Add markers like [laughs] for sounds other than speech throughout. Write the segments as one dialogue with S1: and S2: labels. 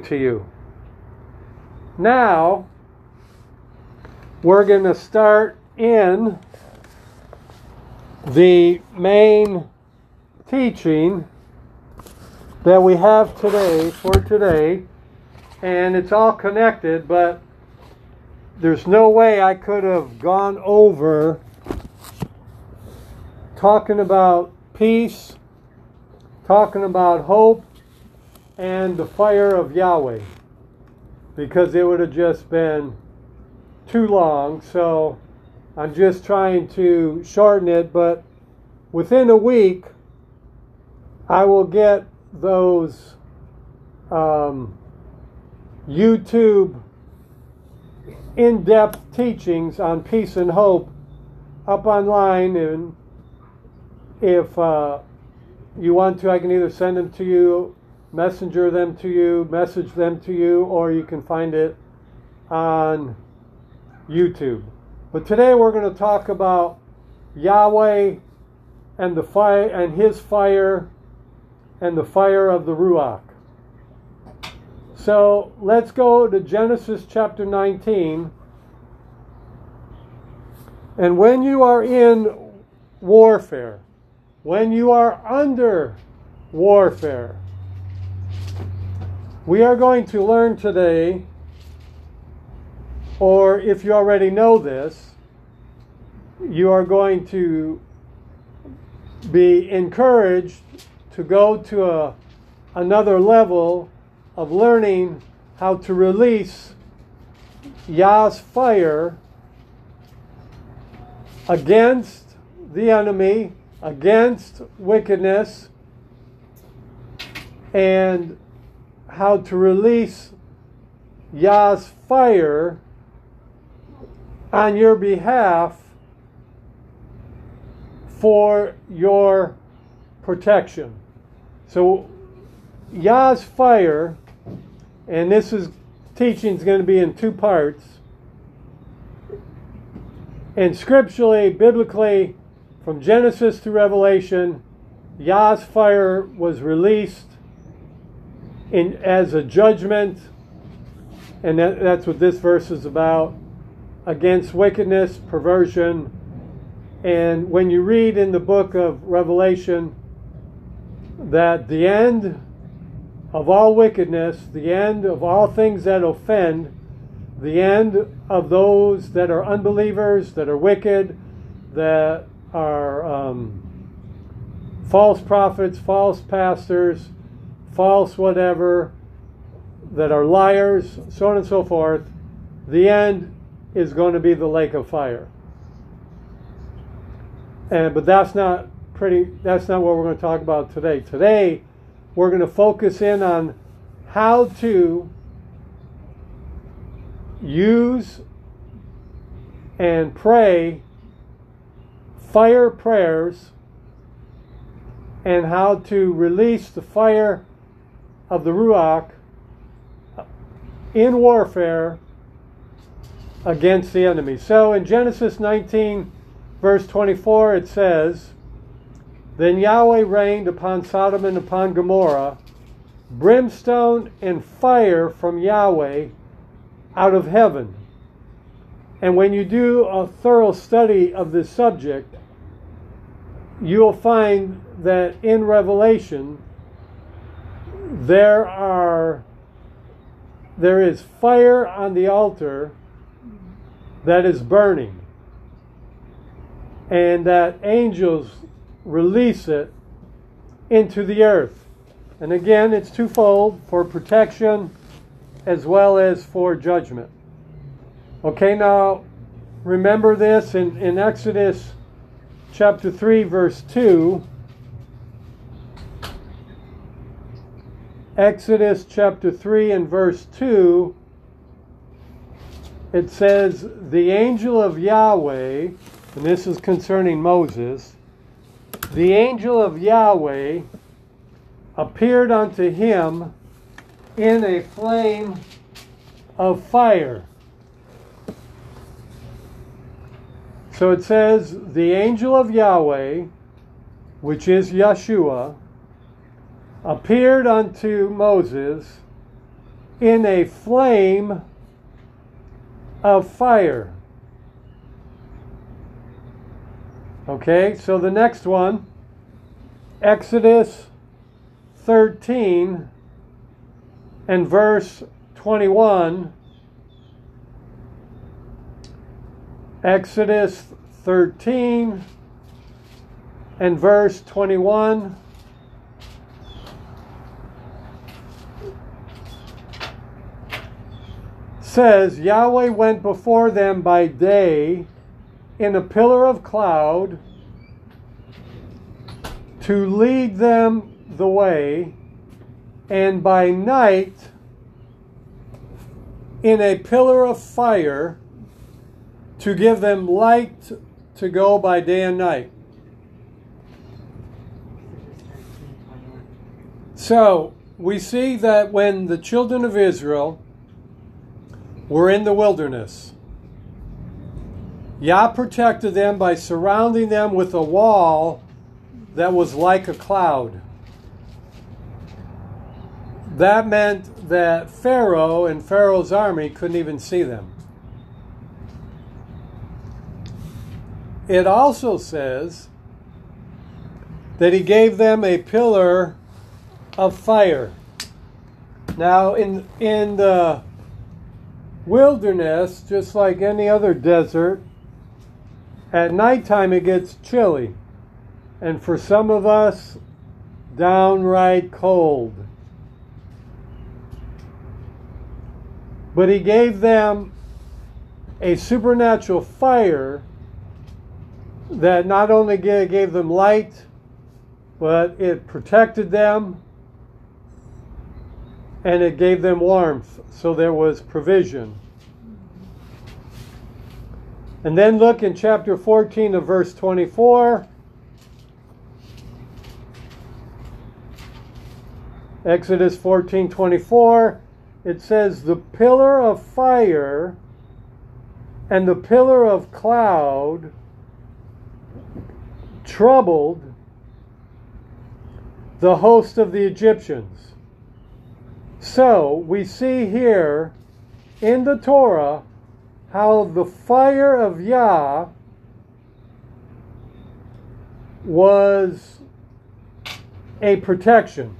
S1: to you. Now, we're going to start in the main teaching that we have today for today, and it's all connected, but there's no way I could have gone over talking about peace, talking about hope, and the fire of Yahweh because it would have just been too long. So I'm just trying to shorten it, but within a week, I will get those um, YouTube in depth teachings on peace and hope up online. And if uh, you want to, I can either send them to you messenger them to you, message them to you, or you can find it on YouTube. But today we're going to talk about Yahweh and the fire and his fire and the fire of the Ruach. So let's go to Genesis chapter 19. And when you are in warfare, when you are under warfare, we are going to learn today, or if you already know this, you are going to be encouraged to go to a, another level of learning how to release Yah's fire against the enemy, against wickedness, and how to release Yah's fire on your behalf for your protection. So, Yah's fire, and this is teaching is going to be in two parts. And scripturally, biblically, from Genesis to Revelation, Yah's fire was released in as a judgment, and that, that's what this verse is about, against wickedness, perversion. And when you read in the book of Revelation that the end of all wickedness, the end of all things that offend, the end of those that are unbelievers, that are wicked, that are um, false prophets, false pastors, false whatever, that are liars, so on and so forth, the end is going to be the lake of fire. And but that's not pretty that's not what we're going to talk about today. Today we're going to focus in on how to use and pray fire prayers and how to release the fire of the Ruach in warfare against the enemy. So in Genesis 19, verse 24, it says, Then Yahweh rained upon Sodom and upon Gomorrah brimstone and fire from Yahweh out of heaven. And when you do a thorough study of this subject, you'll find that in Revelation, there are there is fire on the altar that is burning. And that angels release it into the earth. And again it's twofold for protection as well as for judgment. Okay now remember this in, in exodus chapter 3 verse 2 Exodus chapter 3 and verse 2, it says, The angel of Yahweh, and this is concerning Moses, the angel of Yahweh appeared unto him in a flame of fire. So it says, The angel of Yahweh, which is Yeshua, appeared unto Moses in a flame of fire. Okay, so the next one, Exodus 13 and verse 21. Exodus 13 and verse 21. Says Yahweh went before them by day in a pillar of cloud to lead them the way, and by night in a pillar of fire to give them light to go by day and night. So we see that when the children of Israel were in the wilderness, Yah protected them by surrounding them with a wall that was like a cloud. That meant that Pharaoh and Pharaoh's army couldn't even see them. It also says that he gave them a pillar of fire. Now, in, in the wilderness, just like any other desert, at nighttime it gets chilly. And for some of us, downright cold. But he gave them a supernatural fire that not only gave them light, but it protected them and it gave them warmth, so there was provision. And then look in chapter 14 of verse 24. Exodus 14 24, it says, The pillar of fire and the pillar of cloud troubled the host of the Egyptians. So we see here in the Torah how the fire of Yah was a protection.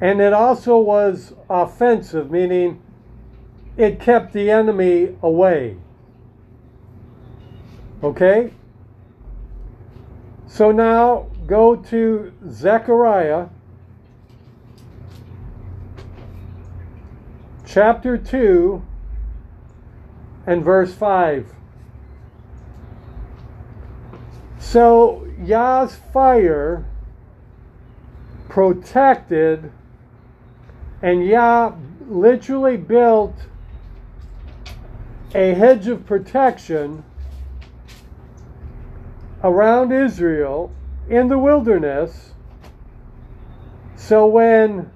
S1: And it also was offensive, meaning it kept the enemy away. Okay? So now go to Zechariah chapter 2 and verse 5. So Yah's fire protected, and Yah literally built a hedge of protection around Israel in the wilderness. So when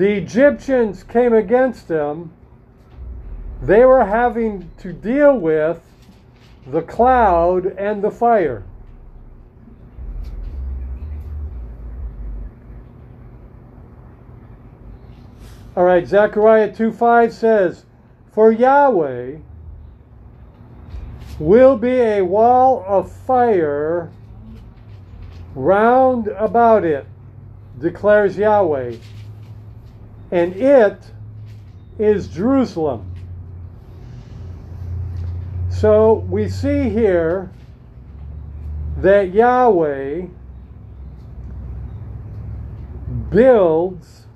S1: the Egyptians came against them, they were having to deal with the cloud and the fire. All right, Zechariah 2 5 says, For Yahweh will be a wall of fire round about it, declares Yahweh, and it is Jerusalem. So we see here that Yahweh builds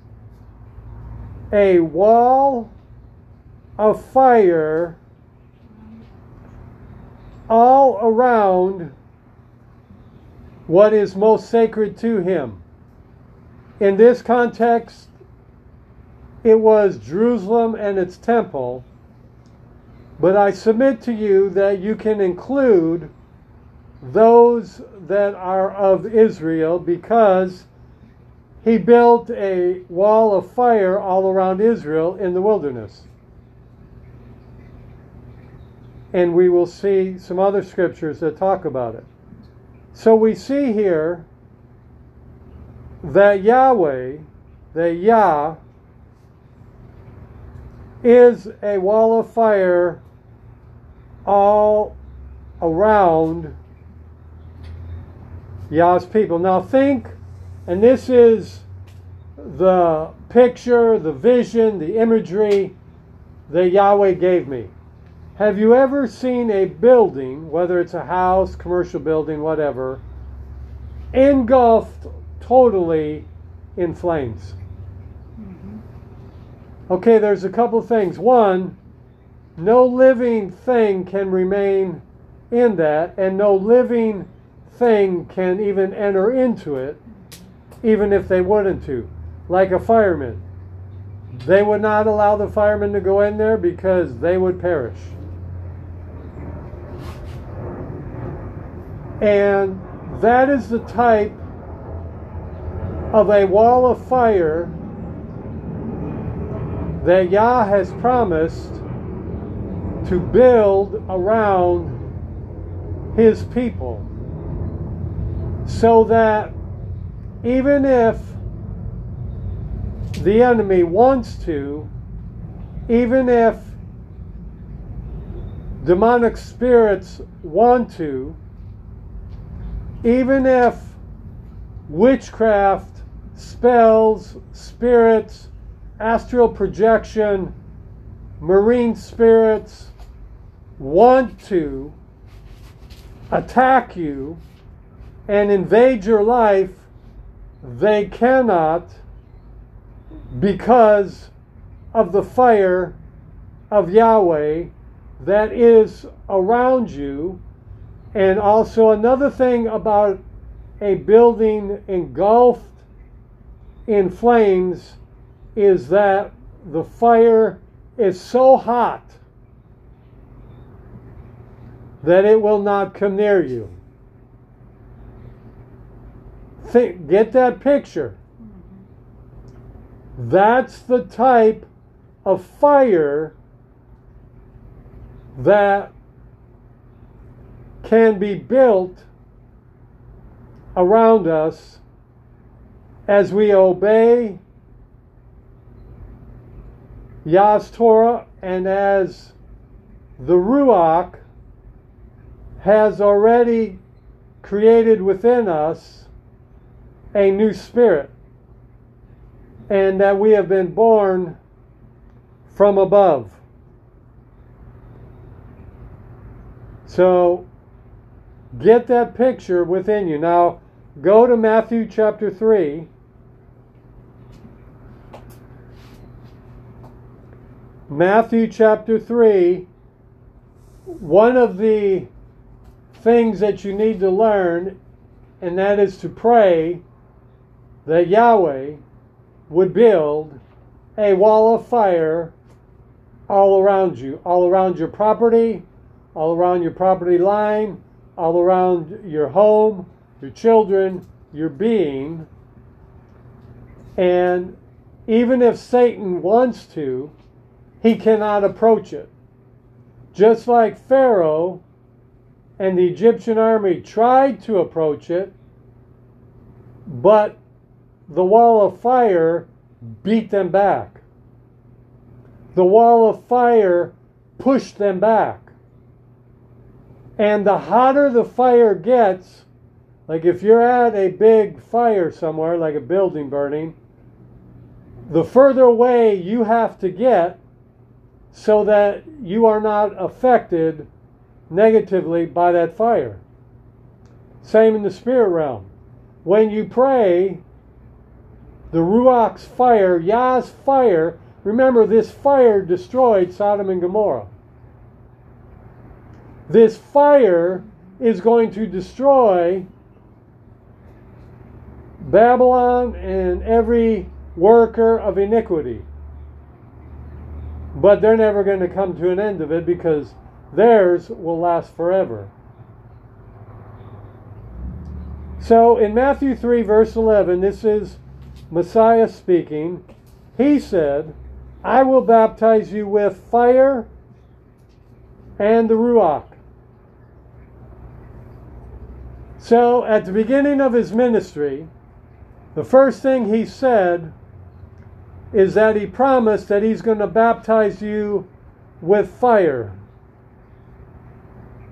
S1: a wall of fire all around what is most sacred to him. In this context, it was Jerusalem and its temple but I submit to you that you can include those that are of Israel because he built a wall of fire all around Israel in the wilderness. And we will see some other scriptures that talk about it. So we see here that Yahweh, that Yah, is a wall of fire all around Yah's people. Now think, and this is the picture, the vision, the imagery that Yahweh gave me. Have you ever seen a building, whether it's a house, commercial building, whatever, engulfed totally in flames? Okay, there's a couple things. One, no living thing can remain in that, and no living thing can even enter into it, even if they wanted to. Like a fireman. They would not allow the firemen to go in there because they would perish. And that is the type of a wall of fire that Yah has promised to build around his people. So that even if the enemy wants to, even if demonic spirits want to, even if witchcraft, spells, spirits, astral projection, marine spirits want to attack you and invade your life, they cannot because of the fire of Yahweh that is around you. And also, another thing about a building engulfed in flames is that the fire is so hot that it will not come near you. Think, get that picture. That's the type of fire that can be built around us as we obey Yah's Torah and as the Ruach has already created within us a new spirit and that we have been born from above. So get that picture within you. Now go to Matthew chapter 3. Matthew chapter 3, one of the things that you need to learn, and that is to pray that Yahweh would build a wall of fire all around you, all around your property, all around your property line, all around your home, your children, your being. And even if Satan wants to, he cannot approach it. Just like Pharaoh and the Egyptian army tried to approach it, but the wall of fire beat them back. The wall of fire pushed them back. And the hotter the fire gets, like if you're at a big fire somewhere, like a building burning, the further away you have to get so that you are not affected negatively by that fire. Same in the spirit realm. When you pray, the Ruach's fire, Yah's fire, remember this fire destroyed Sodom and Gomorrah. This fire is going to destroy Babylon and every worker of iniquity. But they're never going to come to an end of it because theirs will last forever. So in Matthew 3, verse 11, this is Messiah speaking. He said, I will baptize you with fire and the Ruach. So at the beginning of his ministry, the first thing he said is that he promised that he's going to baptize you with fire.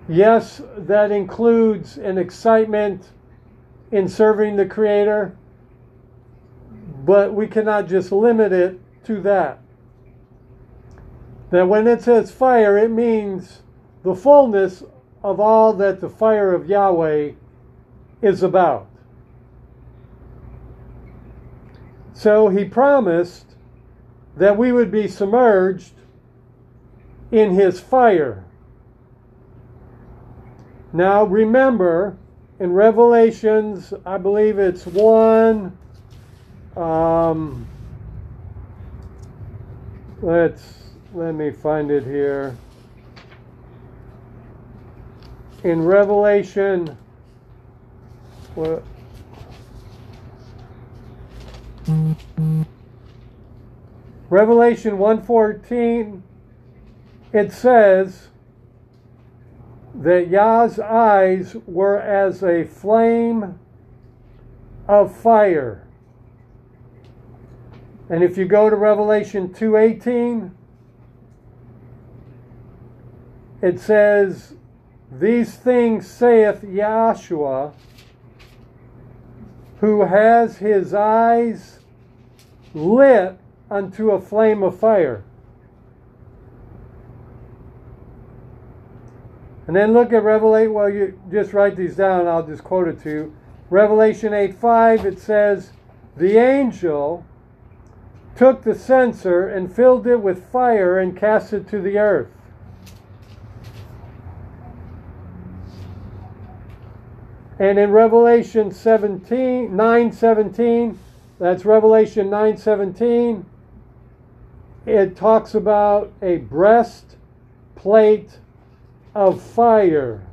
S1: Yes, that includes an excitement in serving the Creator, but we cannot just limit it to that. That when it says fire, it means the fullness of all that the fire of Yahweh is about. So he promised that we would be submerged in his fire. Now remember, in Revelations, I believe it's 1. Um, let's let me find it here. In Revelation, what? Revelation 1:14 it says that Yah's eyes were as a flame of fire. And if you go to Revelation 2:18 it says these things saith Yahshua who has his eyes lit unto a flame of fire. And then look at Revelation. Well, you just write these down. I'll just quote it to you. Revelation 8 5, it says, The angel took the censer and filled it with fire and cast it to the earth. And in Revelation 17, 9 17, that's Revelation 9 17, it talks about a breastplate of fire.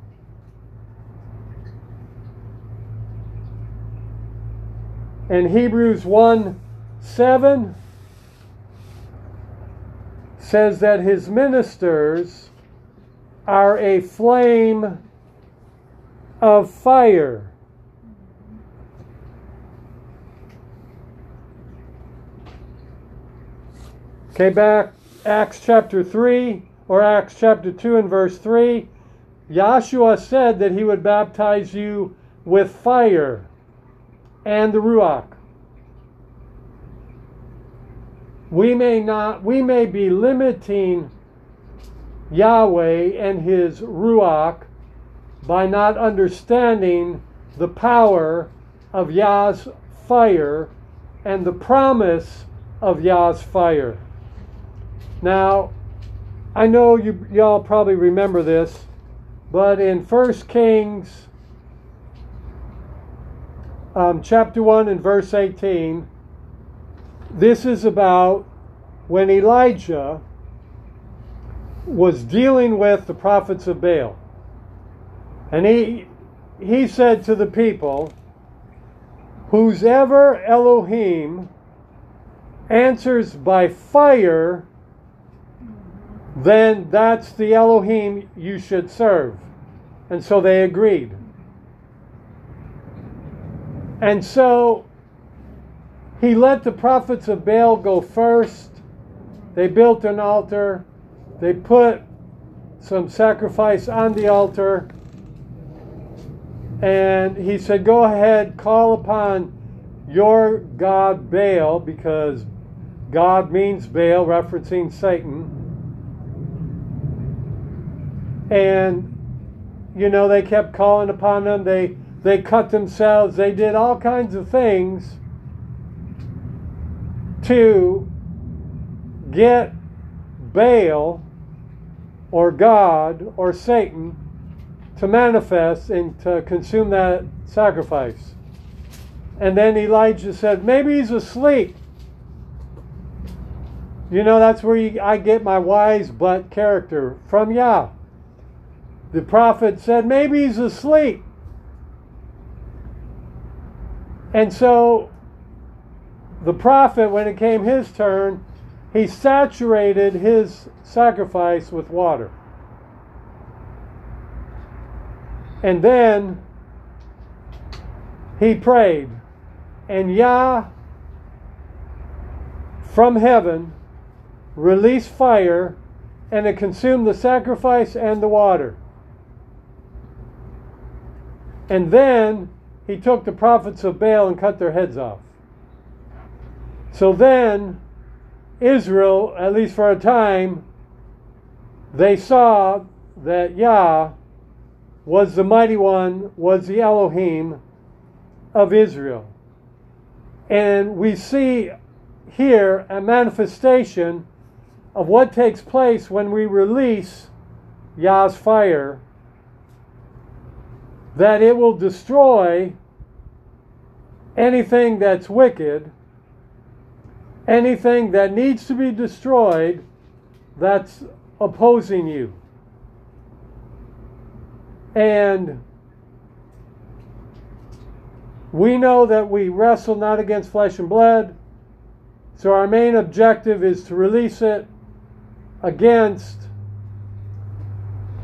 S1: And Hebrews 1 7 says that his ministers are a flame of fire. Okay, back Acts chapter 3 or Acts chapter 2 and verse 3. Yahshua said that he would baptize you with fire and the Ruach. We may not we may be limiting Yahweh and his Ruach by not understanding the power of Yah's fire and the promise of Yah's fire. Now, I know you y'all probably remember this, but in 1 Kings um, chapter 1 and verse 18, this is about when Elijah was dealing with the prophets of Baal. And he, he said to the people, Whose ever Elohim answers by fire, then that's the Elohim you should serve. And so they agreed. And so he let the prophets of Baal go first. They built an altar. They put some sacrifice on the altar. And he said, Go ahead, call upon your God Baal, because God means Baal, referencing Satan. And, you know, they kept calling upon them. They, they cut themselves. They did all kinds of things to get Baal or God or Satan to manifest and to consume that sacrifice. And then Elijah said, Maybe he's asleep. You know, that's where you, I get my wise but character from Yah. The prophet said, Maybe he's asleep. And so the prophet, when it came his turn, he saturated his sacrifice with water. And then he prayed, and Yah from heaven, released fire, and it consumed the sacrifice and the water. And then he took the prophets of Baal and cut their heads off. So then, Israel, at least for a time, they saw that Yah was the mighty one, was the Elohim of Israel. And we see here a manifestation of what takes place when we release Yah's fire, that it will destroy anything that's wicked, anything that needs to be destroyed that's opposing you. And we know that we wrestle not against flesh and blood, so our main objective is to release it against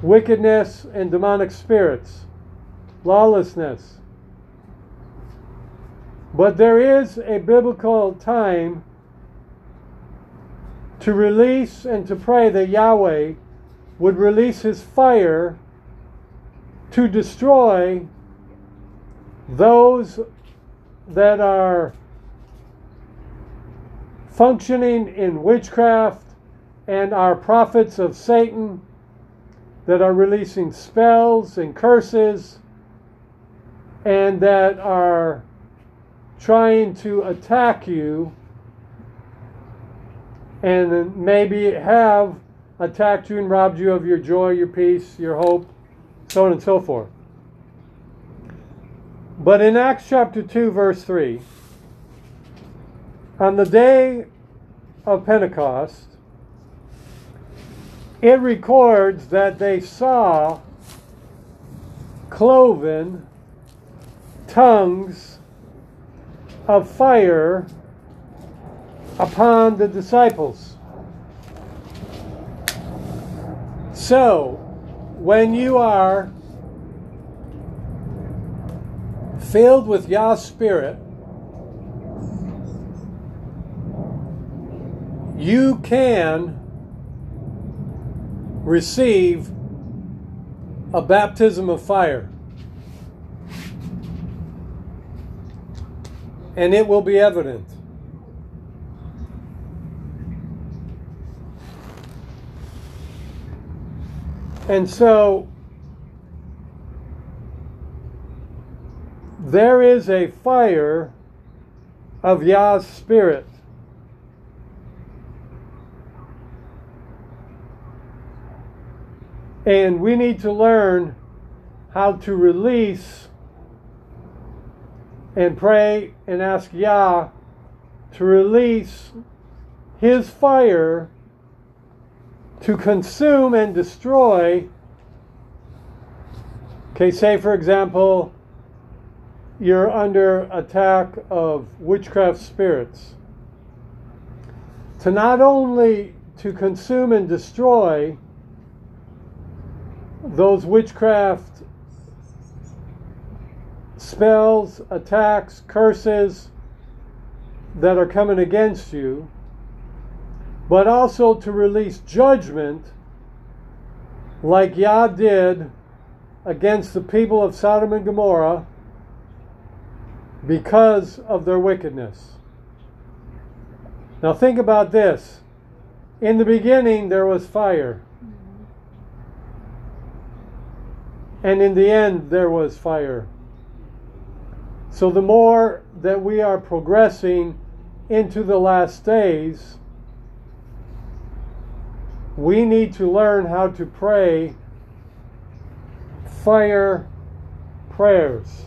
S1: wickedness and demonic spirits, lawlessness. But there is a biblical time to release and to pray that Yahweh would release his fire to destroy those that are functioning in witchcraft and are prophets of Satan that are releasing spells and curses and that are trying to attack you and maybe have attacked you and robbed you of your joy, your peace, your hope, so on and so forth. But in Acts chapter 2, verse 3, on the day of Pentecost, it records that they saw cloven tongues of fire upon the disciples. So, when you are filled with Yah's Spirit, you can receive a baptism of fire. And it will be evident. And so there is a fire of Yah's Spirit. And we need to learn how to release and pray and ask Yah to release His fire to consume and destroy. Okay, say for example, you're under attack of witchcraft spirits. To not only to consume and destroy those witchcraft spells, attacks, curses that are coming against you, but also to release judgment like Yah did against the people of Sodom and Gomorrah because of their wickedness. Now, think about this. In the beginning, there was fire. And in the end, there was fire. So, the more that we are progressing into the last days, we need to learn how to pray fire prayers.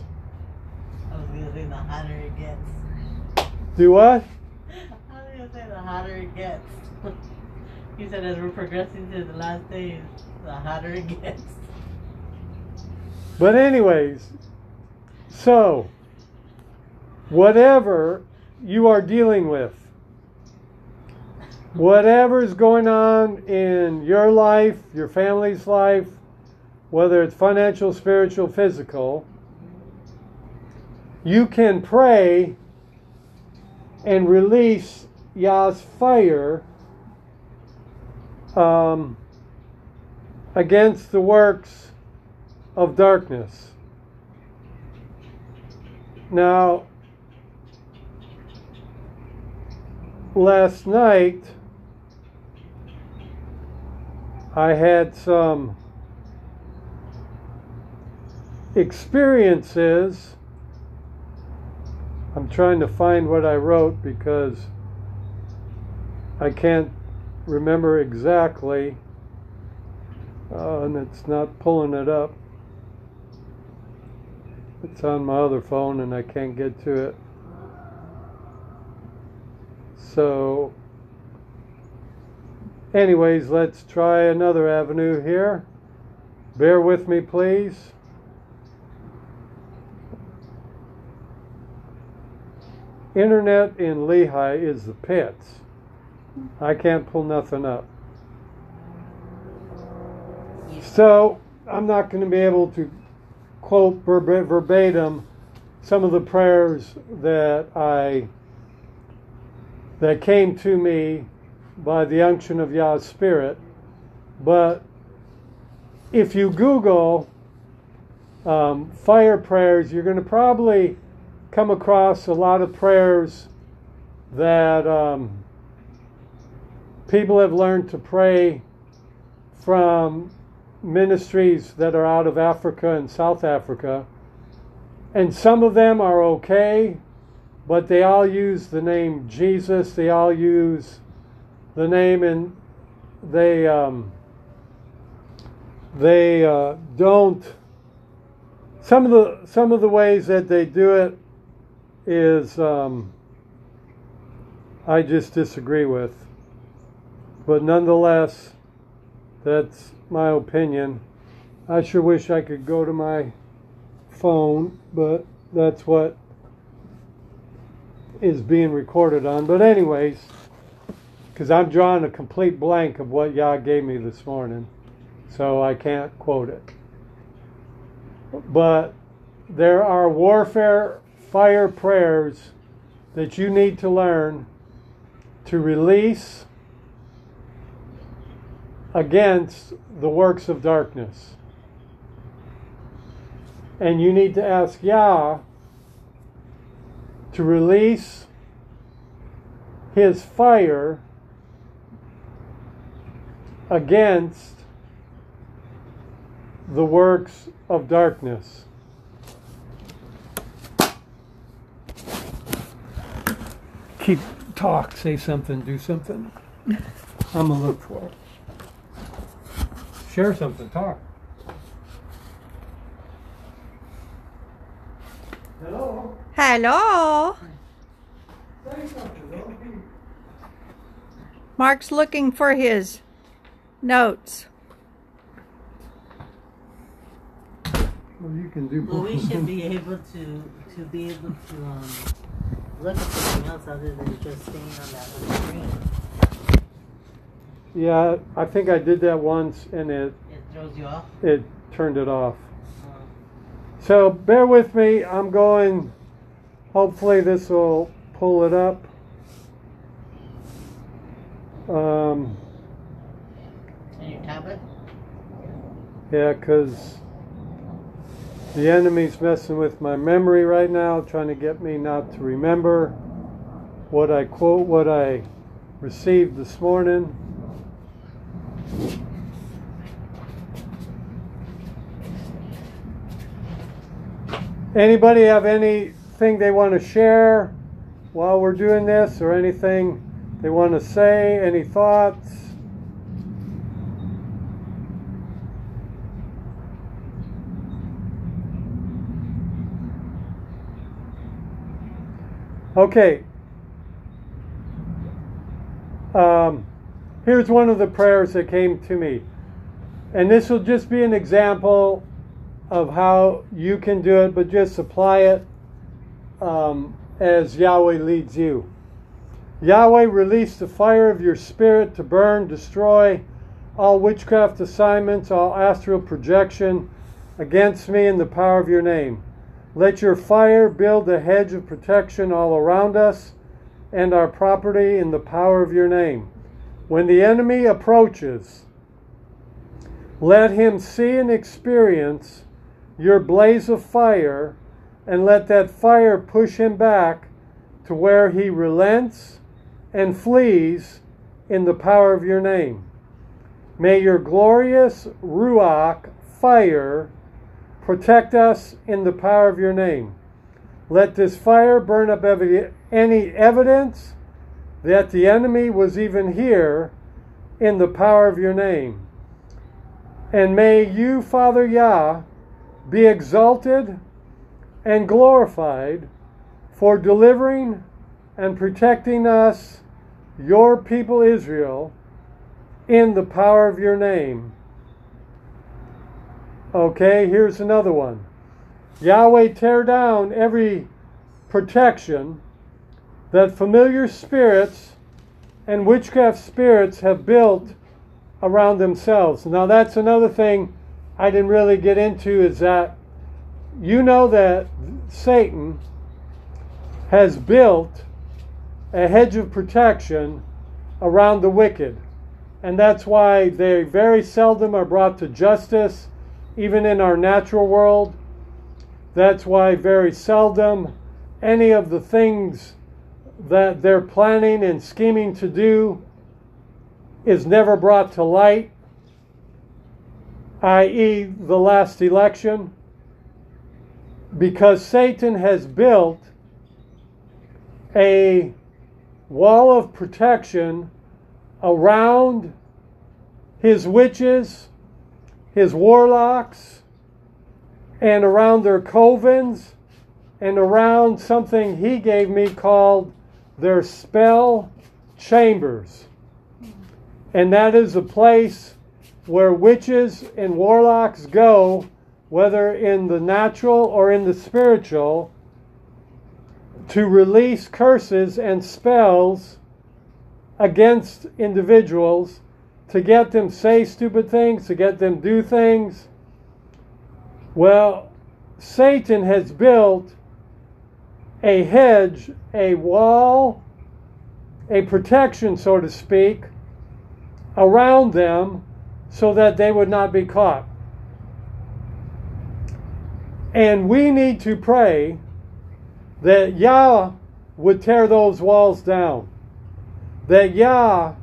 S2: Oh, I was gonna say the hotter it gets.
S1: Do what? [laughs]
S2: I was gonna say the hotter it gets. [laughs] he said as we're progressing to the last days, the hotter it gets.
S1: But, anyways, so whatever you are dealing with, whatever's going on in your life, your family's life, whether it's financial, spiritual, physical, you can pray and release Yah's fire um, against the works of darkness. Now, last night I had some experiences. I'm trying to find what I wrote because I can't remember exactly, uh, and it's not pulling it up. It's on my other phone and I can't get to it. So, anyways, let's try another avenue here. Bear with me, please. Internet in Lehi is the pits. I can't pull nothing up. So, I'm not going to be able to quote verbatim some of the prayers that I that came to me by the unction of Yah's Spirit. But if you Google um, fire prayers, you're going to probably come across a lot of prayers that um, people have learned to pray from ministries that are out of Africa and South Africa. And some of them are okay, but they all use the name Jesus. They all use the name, and they um, they uh, don't. Some of the some of the ways that they do it is um, I just disagree with, but nonetheless, that's my opinion. I sure wish I could go to my phone, but that's what is being recorded on. But, anyways, because I'm drawing a complete blank of what Yah gave me this morning, so I can't quote it. But there are warfare fire prayers that you need to learn to release against the works of darkness. And you need to ask Yah to release his fire against the works of darkness. Keep talk, say something, do something. I'm gonna look for it. Share something, talk. Hello?
S3: Hello.
S1: Say something, don't be-
S3: Mark's looking for his notes.
S1: Well, you can do
S2: Well, we should be able to to be able to um, look at something else other than just staying on that one screen.
S1: Yeah, I think I did that once and it,
S2: It throws you off.
S1: it turned it off.
S2: Uh,
S1: So bear with me. I'm going, hopefully, this will pull it up. Um,
S2: on your tablet.
S1: Yeah, because the enemy's messing with my memory right now, trying to get me not to remember what I quote, what I received this morning. Anybody have anything they want to share while we're doing this, or anything they want to say? Any thoughts? Okay. Um, here's one of the prayers that came to me. And this will just be an example of how you can do it, but just apply it um, as Yahweh leads you. Yahweh, release the fire of your spirit to burn, destroy all witchcraft assignments, all astral projection against me in the power of your name. Let your fire build a hedge of protection all around us and our property in the power of your name. When the enemy approaches, let him see and experience your blaze of fire, and let that fire push him back to where he relents and flees in the power of your name. May your glorious Ruach fire protect us in the power of your name. Let this fire burn up any evidence that the enemy was even here in the power of your name. And may you, Father Yah, be exalted and glorified for delivering and protecting us, your people Israel, in the power of your name. Okay, here's another one. Yahweh, tear down every protection that familiar spirits and witchcraft spirits have built around themselves. Now, that's another thing I didn't really get into is that you know that Satan has built a hedge of protection around the wicked. And that's why they very seldom are brought to justice, even in our natural world. That's why very seldom any of the things that they're planning and scheming to do is never brought to light, i.e., the last election, because Satan has built a wall of protection around his witches, his warlocks, and around their covens, and around something he gave me called their spell chambers. And that is a place where witches and warlocks go, whether in the natural or in the spiritual, to release curses and spells against individuals to get them say stupid things, to get them do things. Well, Satan has built a hedge, a wall, a protection, so to speak, around them so that they would not be caught. And we need to pray that Yah would tear those walls down. That Yah,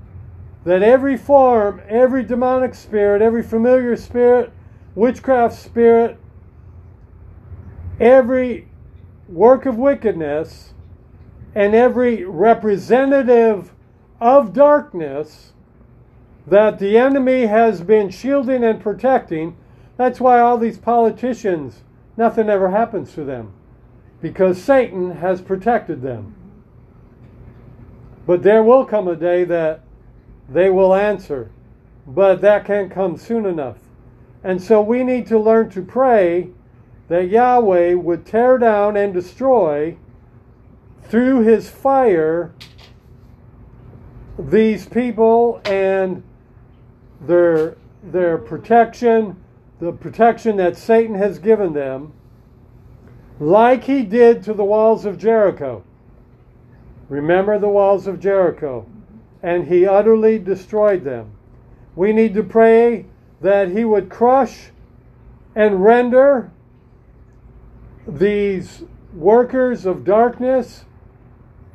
S1: that every form, every demonic spirit, every familiar spirit, witchcraft spirit, every work of wickedness, and every representative of darkness that the enemy has been shielding and protecting. That's why all these politicians, nothing ever happens to them because Satan has protected them. But there will come a day that they will answer, but that can't come soon enough. And so we need to learn to pray that Yahweh would tear down and destroy through his fire these people and their their protection, the protection that Satan has given them like he did to the walls of Jericho. Remember the walls of Jericho. And he utterly destroyed them. We need to pray that he would crush and render these workers of darkness,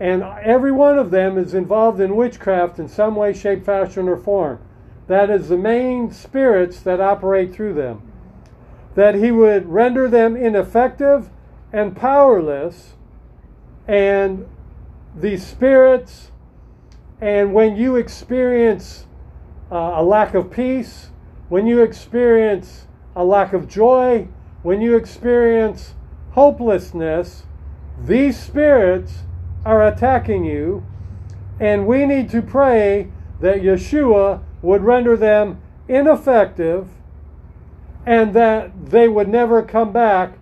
S1: and every one of them is involved in witchcraft in some way, shape, fashion, or form. That is the main spirits that operate through them. That he would render them ineffective and powerless, and these spirits, and when you experience uh, a lack of peace, when you experience a lack of joy, when you experience hopelessness, these spirits are attacking you, and we need to pray that Yeshua would render them ineffective and that they would never come back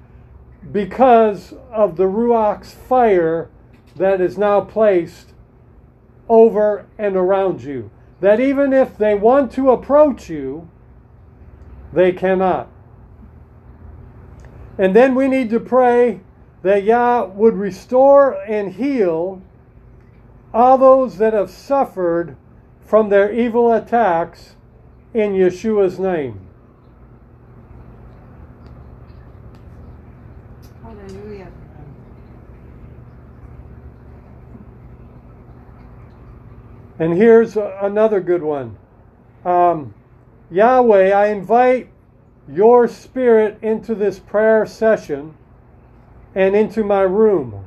S1: because of the Ruach's fire that is now placed over and around you. That even if they want to approach you, they cannot. And then we need to pray that Yah would restore and heal all those that have suffered from their evil attacks in Yeshua's name. And here's another good one. Um, Yahweh, I invite your spirit into this prayer session and into my room.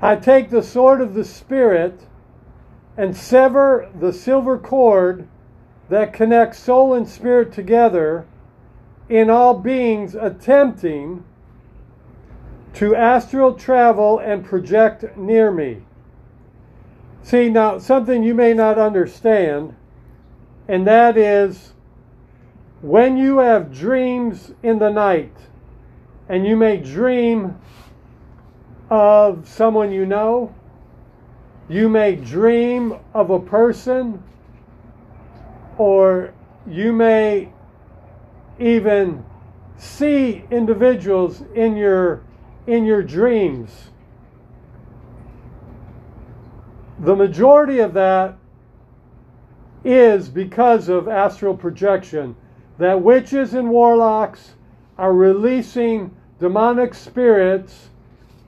S1: I take the sword of the Spirit and sever the silver cord that connects soul and spirit together in all beings attempting to astral travel and project near me. See, now, something you may not understand, and that is when you have dreams in the night, and you may dream of someone you know, you may dream of a person, or you may even see individuals in your in your dreams the majority of that is because of astral projection. That witches and warlocks are releasing demonic spirits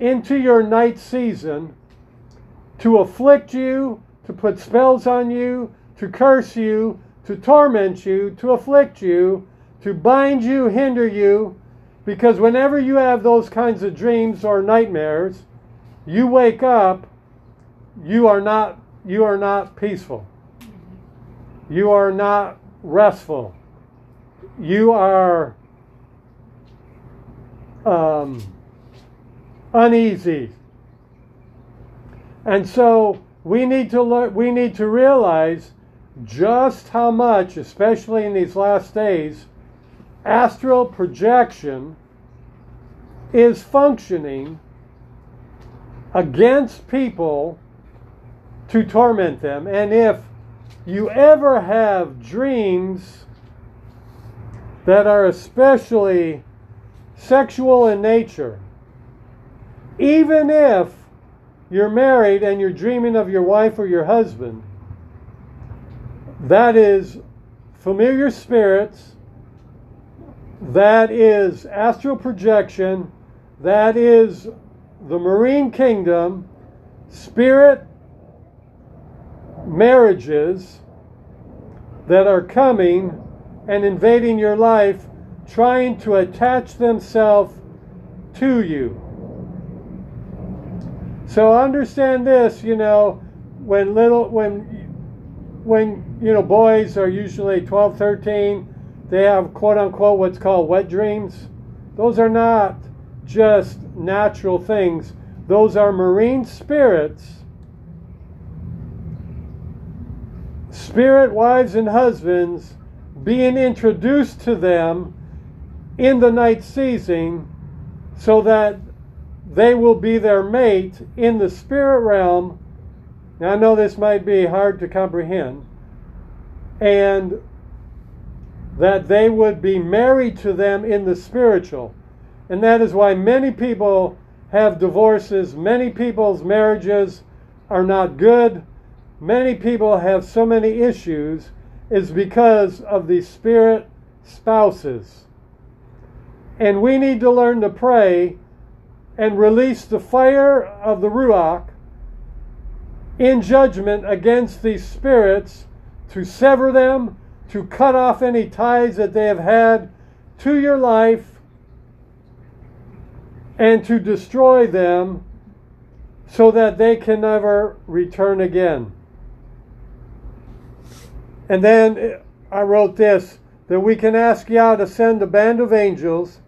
S1: into your night season to afflict you, to put spells on you, to curse you, to torment you, to afflict you, to bind you, hinder you. Because whenever you have those kinds of dreams or nightmares, you wake up you are not you are not peaceful. You are not restful. You are um, uneasy. And so we need to learn we need to realize just how much especially in these last days astral projection is functioning against people to torment them. And if you ever have dreams that are especially sexual in nature, even if you're married and you're dreaming of your wife or your husband, that is familiar spirits, that is astral projection, that is the marine kingdom, spirit marriages that are coming and invading your life, trying to attach themselves to you. So understand this, you know, when little when when you know boys are usually 12, 13, they have quote unquote what's called wet dreams. Those are not just natural things. Those are marine spirits spirit wives and husbands being introduced to them in the night season so that they will be their mate in the spirit realm. Now, I know this might be hard to comprehend, and that they would be married to them in the spiritual. And that is why many people have divorces, many people's marriages are not good many people have so many issues is because of the spirit spouses. And we need to learn to pray and release the fire of the Ruach in judgment against these spirits to sever them, to cut off any ties that they have had to your life, and to destroy them so that they can never return again. And then I wrote this that we can ask Yah to send a band of angels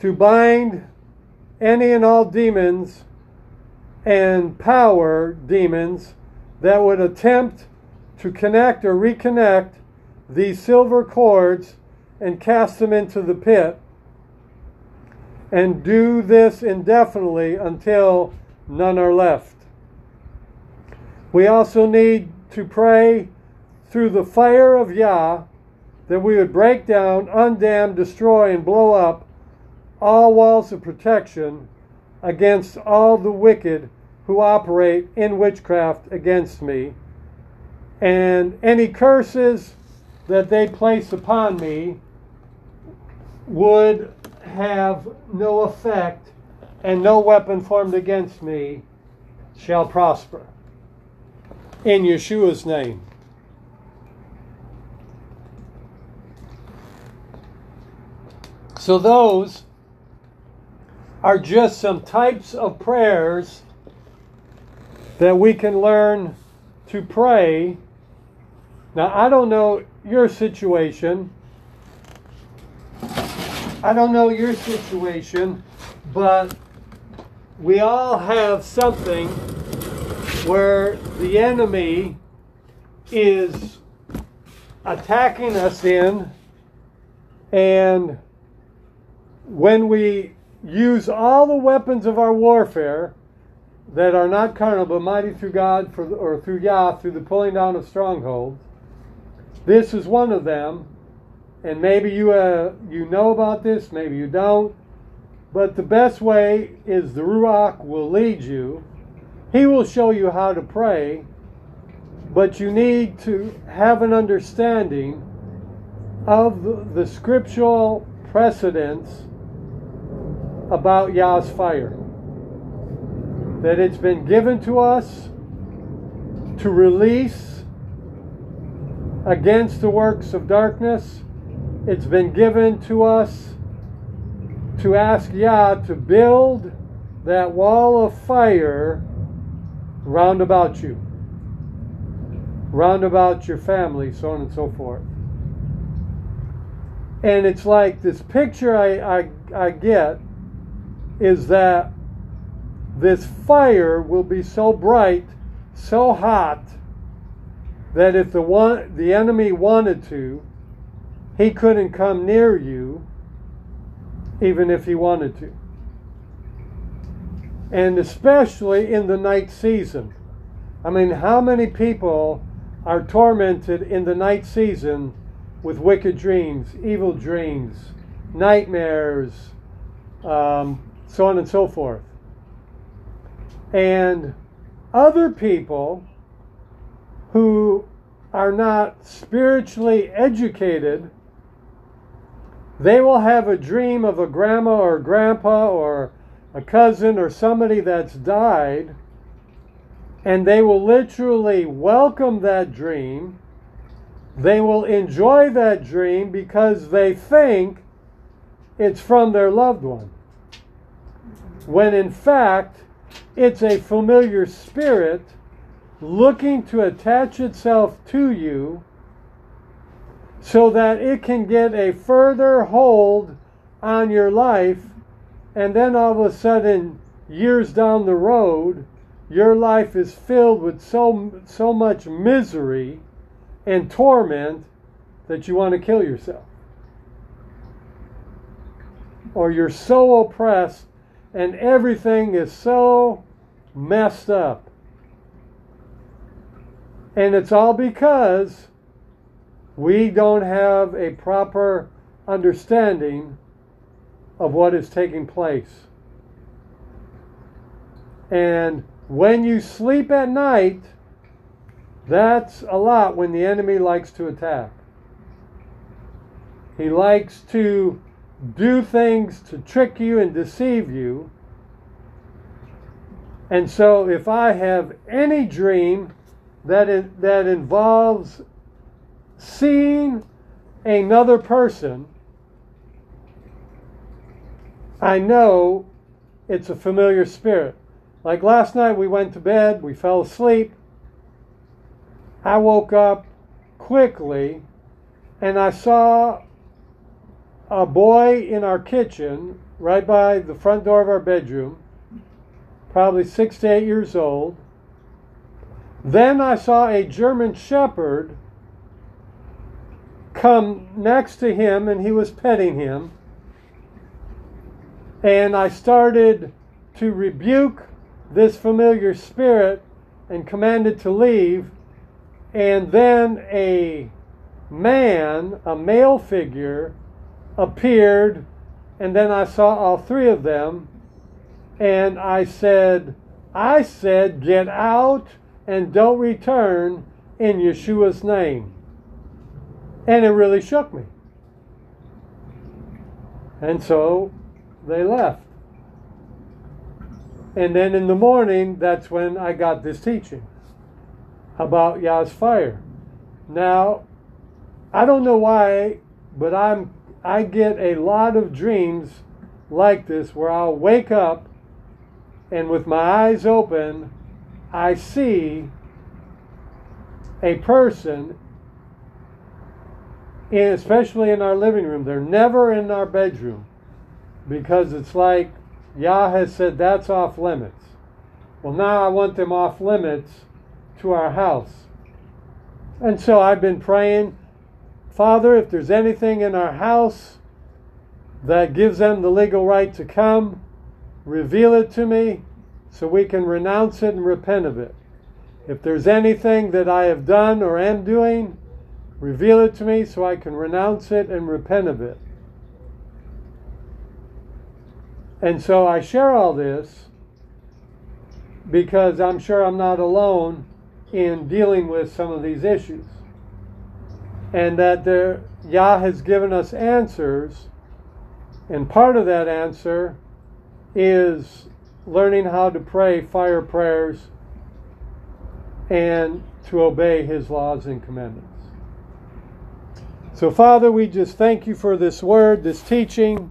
S1: to bind any and all demons and power demons that would attempt to connect or reconnect these silver cords and cast them into the pit and do this indefinitely until none are left. We also need to pray through the fire of Yah that we would break down, undam, destroy, and blow up all walls of protection against all the wicked who operate in witchcraft against me, and any curses that they place upon me would have no effect, and no weapon formed against me shall prosper. In Yeshua's name. So, those are just some types of prayers that we can learn to pray. Now, I don't know your situation. I don't know your situation, but we all have something where the enemy is attacking us in, and when we use all the weapons of our warfare that are not carnal but mighty through God for, or through Yah through the pulling down of strongholds, this is one of them. And maybe you uh, you know about this, maybe you don't. But the best way is the Ruach will lead you. He will show you how to pray. But you need to have an understanding of the, scriptural precedents about Yah's fire. That it's been given to us to release against the works of darkness. It's been given to us to ask Yah to build that wall of fire round about you, round about your family, so on and so forth. And it's like this picture I, I, I get is that this fire will be so bright, so hot, that if the one the enemy wanted to, he couldn't come near you, even if he wanted to. And especially in the night season. I mean, how many people are tormented in the night season with wicked dreams, evil dreams, nightmares, um, so on and so forth. And other people who are not spiritually educated, they will have a dream of a grandma or grandpa or a cousin or somebody that's died, and they will literally welcome that dream. They will enjoy that dream because they think it's from their loved one when in fact it's a familiar spirit looking to attach itself to you so that it can get a further hold on your life, and then all of a sudden, years down the road, your life is filled with so, so much misery and torment that you want to kill yourself. Or you're so oppressed and everything is so messed up. And it's all because we don't have a proper understanding of what is taking place. And when you sleep at night, that's a lot when the enemy likes to attack. He likes to do things to trick you and deceive you. And so, if I have any dream that, is, that involves seeing another person, I know it's a familiar spirit. Like last night, we went to bed, we fell asleep. I woke up quickly and I saw a boy in our kitchen, right by the front door of our bedroom, probably six to eight years old. Then I saw a German shepherd come next to him and he was petting him. And I started to rebuke this familiar spirit and commanded to leave. And then a man, a male figure, appeared, and then I saw all three of them, and I said, I said, Get out and don't return in Yeshua's name. And it really shook me. And so they left. And then in the morning, that's when I got this teaching about Yah's fire. Now, I don't know why, but I'm I get a lot of dreams like this where I'll wake up and with my eyes open, I see a person, especially in our living room. They're never in our bedroom because it's like Yah has said that's off limits. Well, now I want them off limits to our house. And so I've been praying, Father, if there's anything in our house that gives them the legal right to come, reveal it to me so we can renounce it and repent of it. If there's anything that I have done or am doing, reveal it to me so I can renounce it and repent of it. And so I share all this because I'm sure I'm not alone in dealing with some of these issues. And that there, Yah has given us answers, and part of that answer is learning how to pray fire prayers and to obey his laws and commandments. So, Father, we just thank you for this word, this teaching.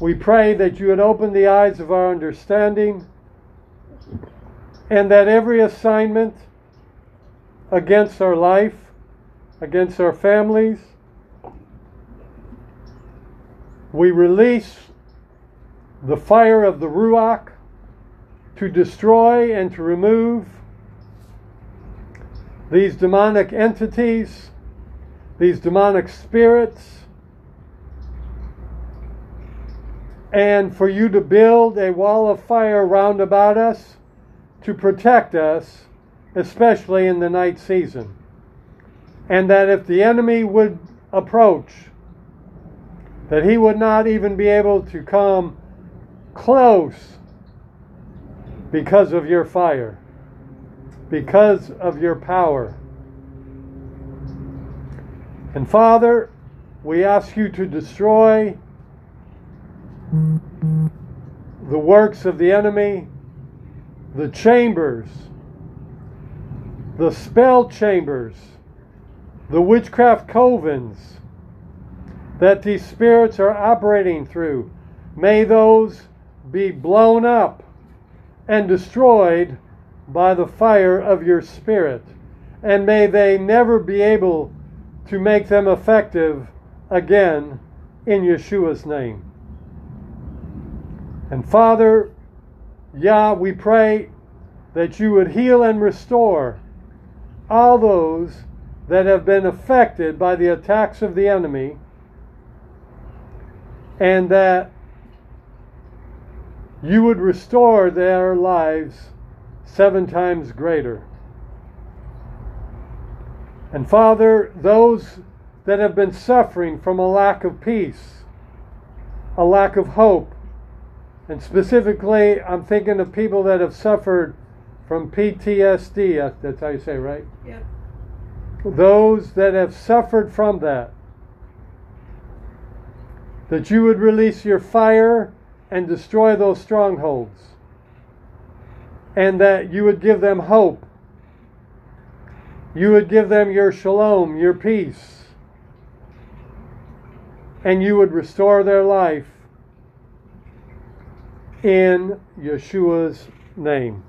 S1: We pray that you would open the eyes of our understanding and that every assignment against our life, against our families, we release the fire of the Ruach to destroy and to remove these demonic entities, these demonic spirits, and for you to build a wall of fire round about us to protect us, especially in the night season. And that if the enemy would approach, that he would not even be able to come close because of your fire, because of your power. And Father, we ask you to destroy the works of the enemy, the chambers, the spell chambers, the witchcraft covens that these spirits are operating through. May those be blown up and destroyed by the fire of your Spirit. And may they never be able to make them effective again in Yeshua's name. And Father, Yah, we pray that you would heal and restore all those that have been affected by the attacks of the enemy, and that you would restore their lives seven times greater. And Father, those that have been suffering from a lack of peace, a lack of hope, and specifically, I'm thinking of people that have suffered from PTSD. Uh, that's how you say, right?
S2: Yep.
S1: Those that have suffered from that. That you would release your fire and destroy those strongholds. And that you would give them hope. You would give them your shalom, your peace. And you would restore their life in Yeshua's name.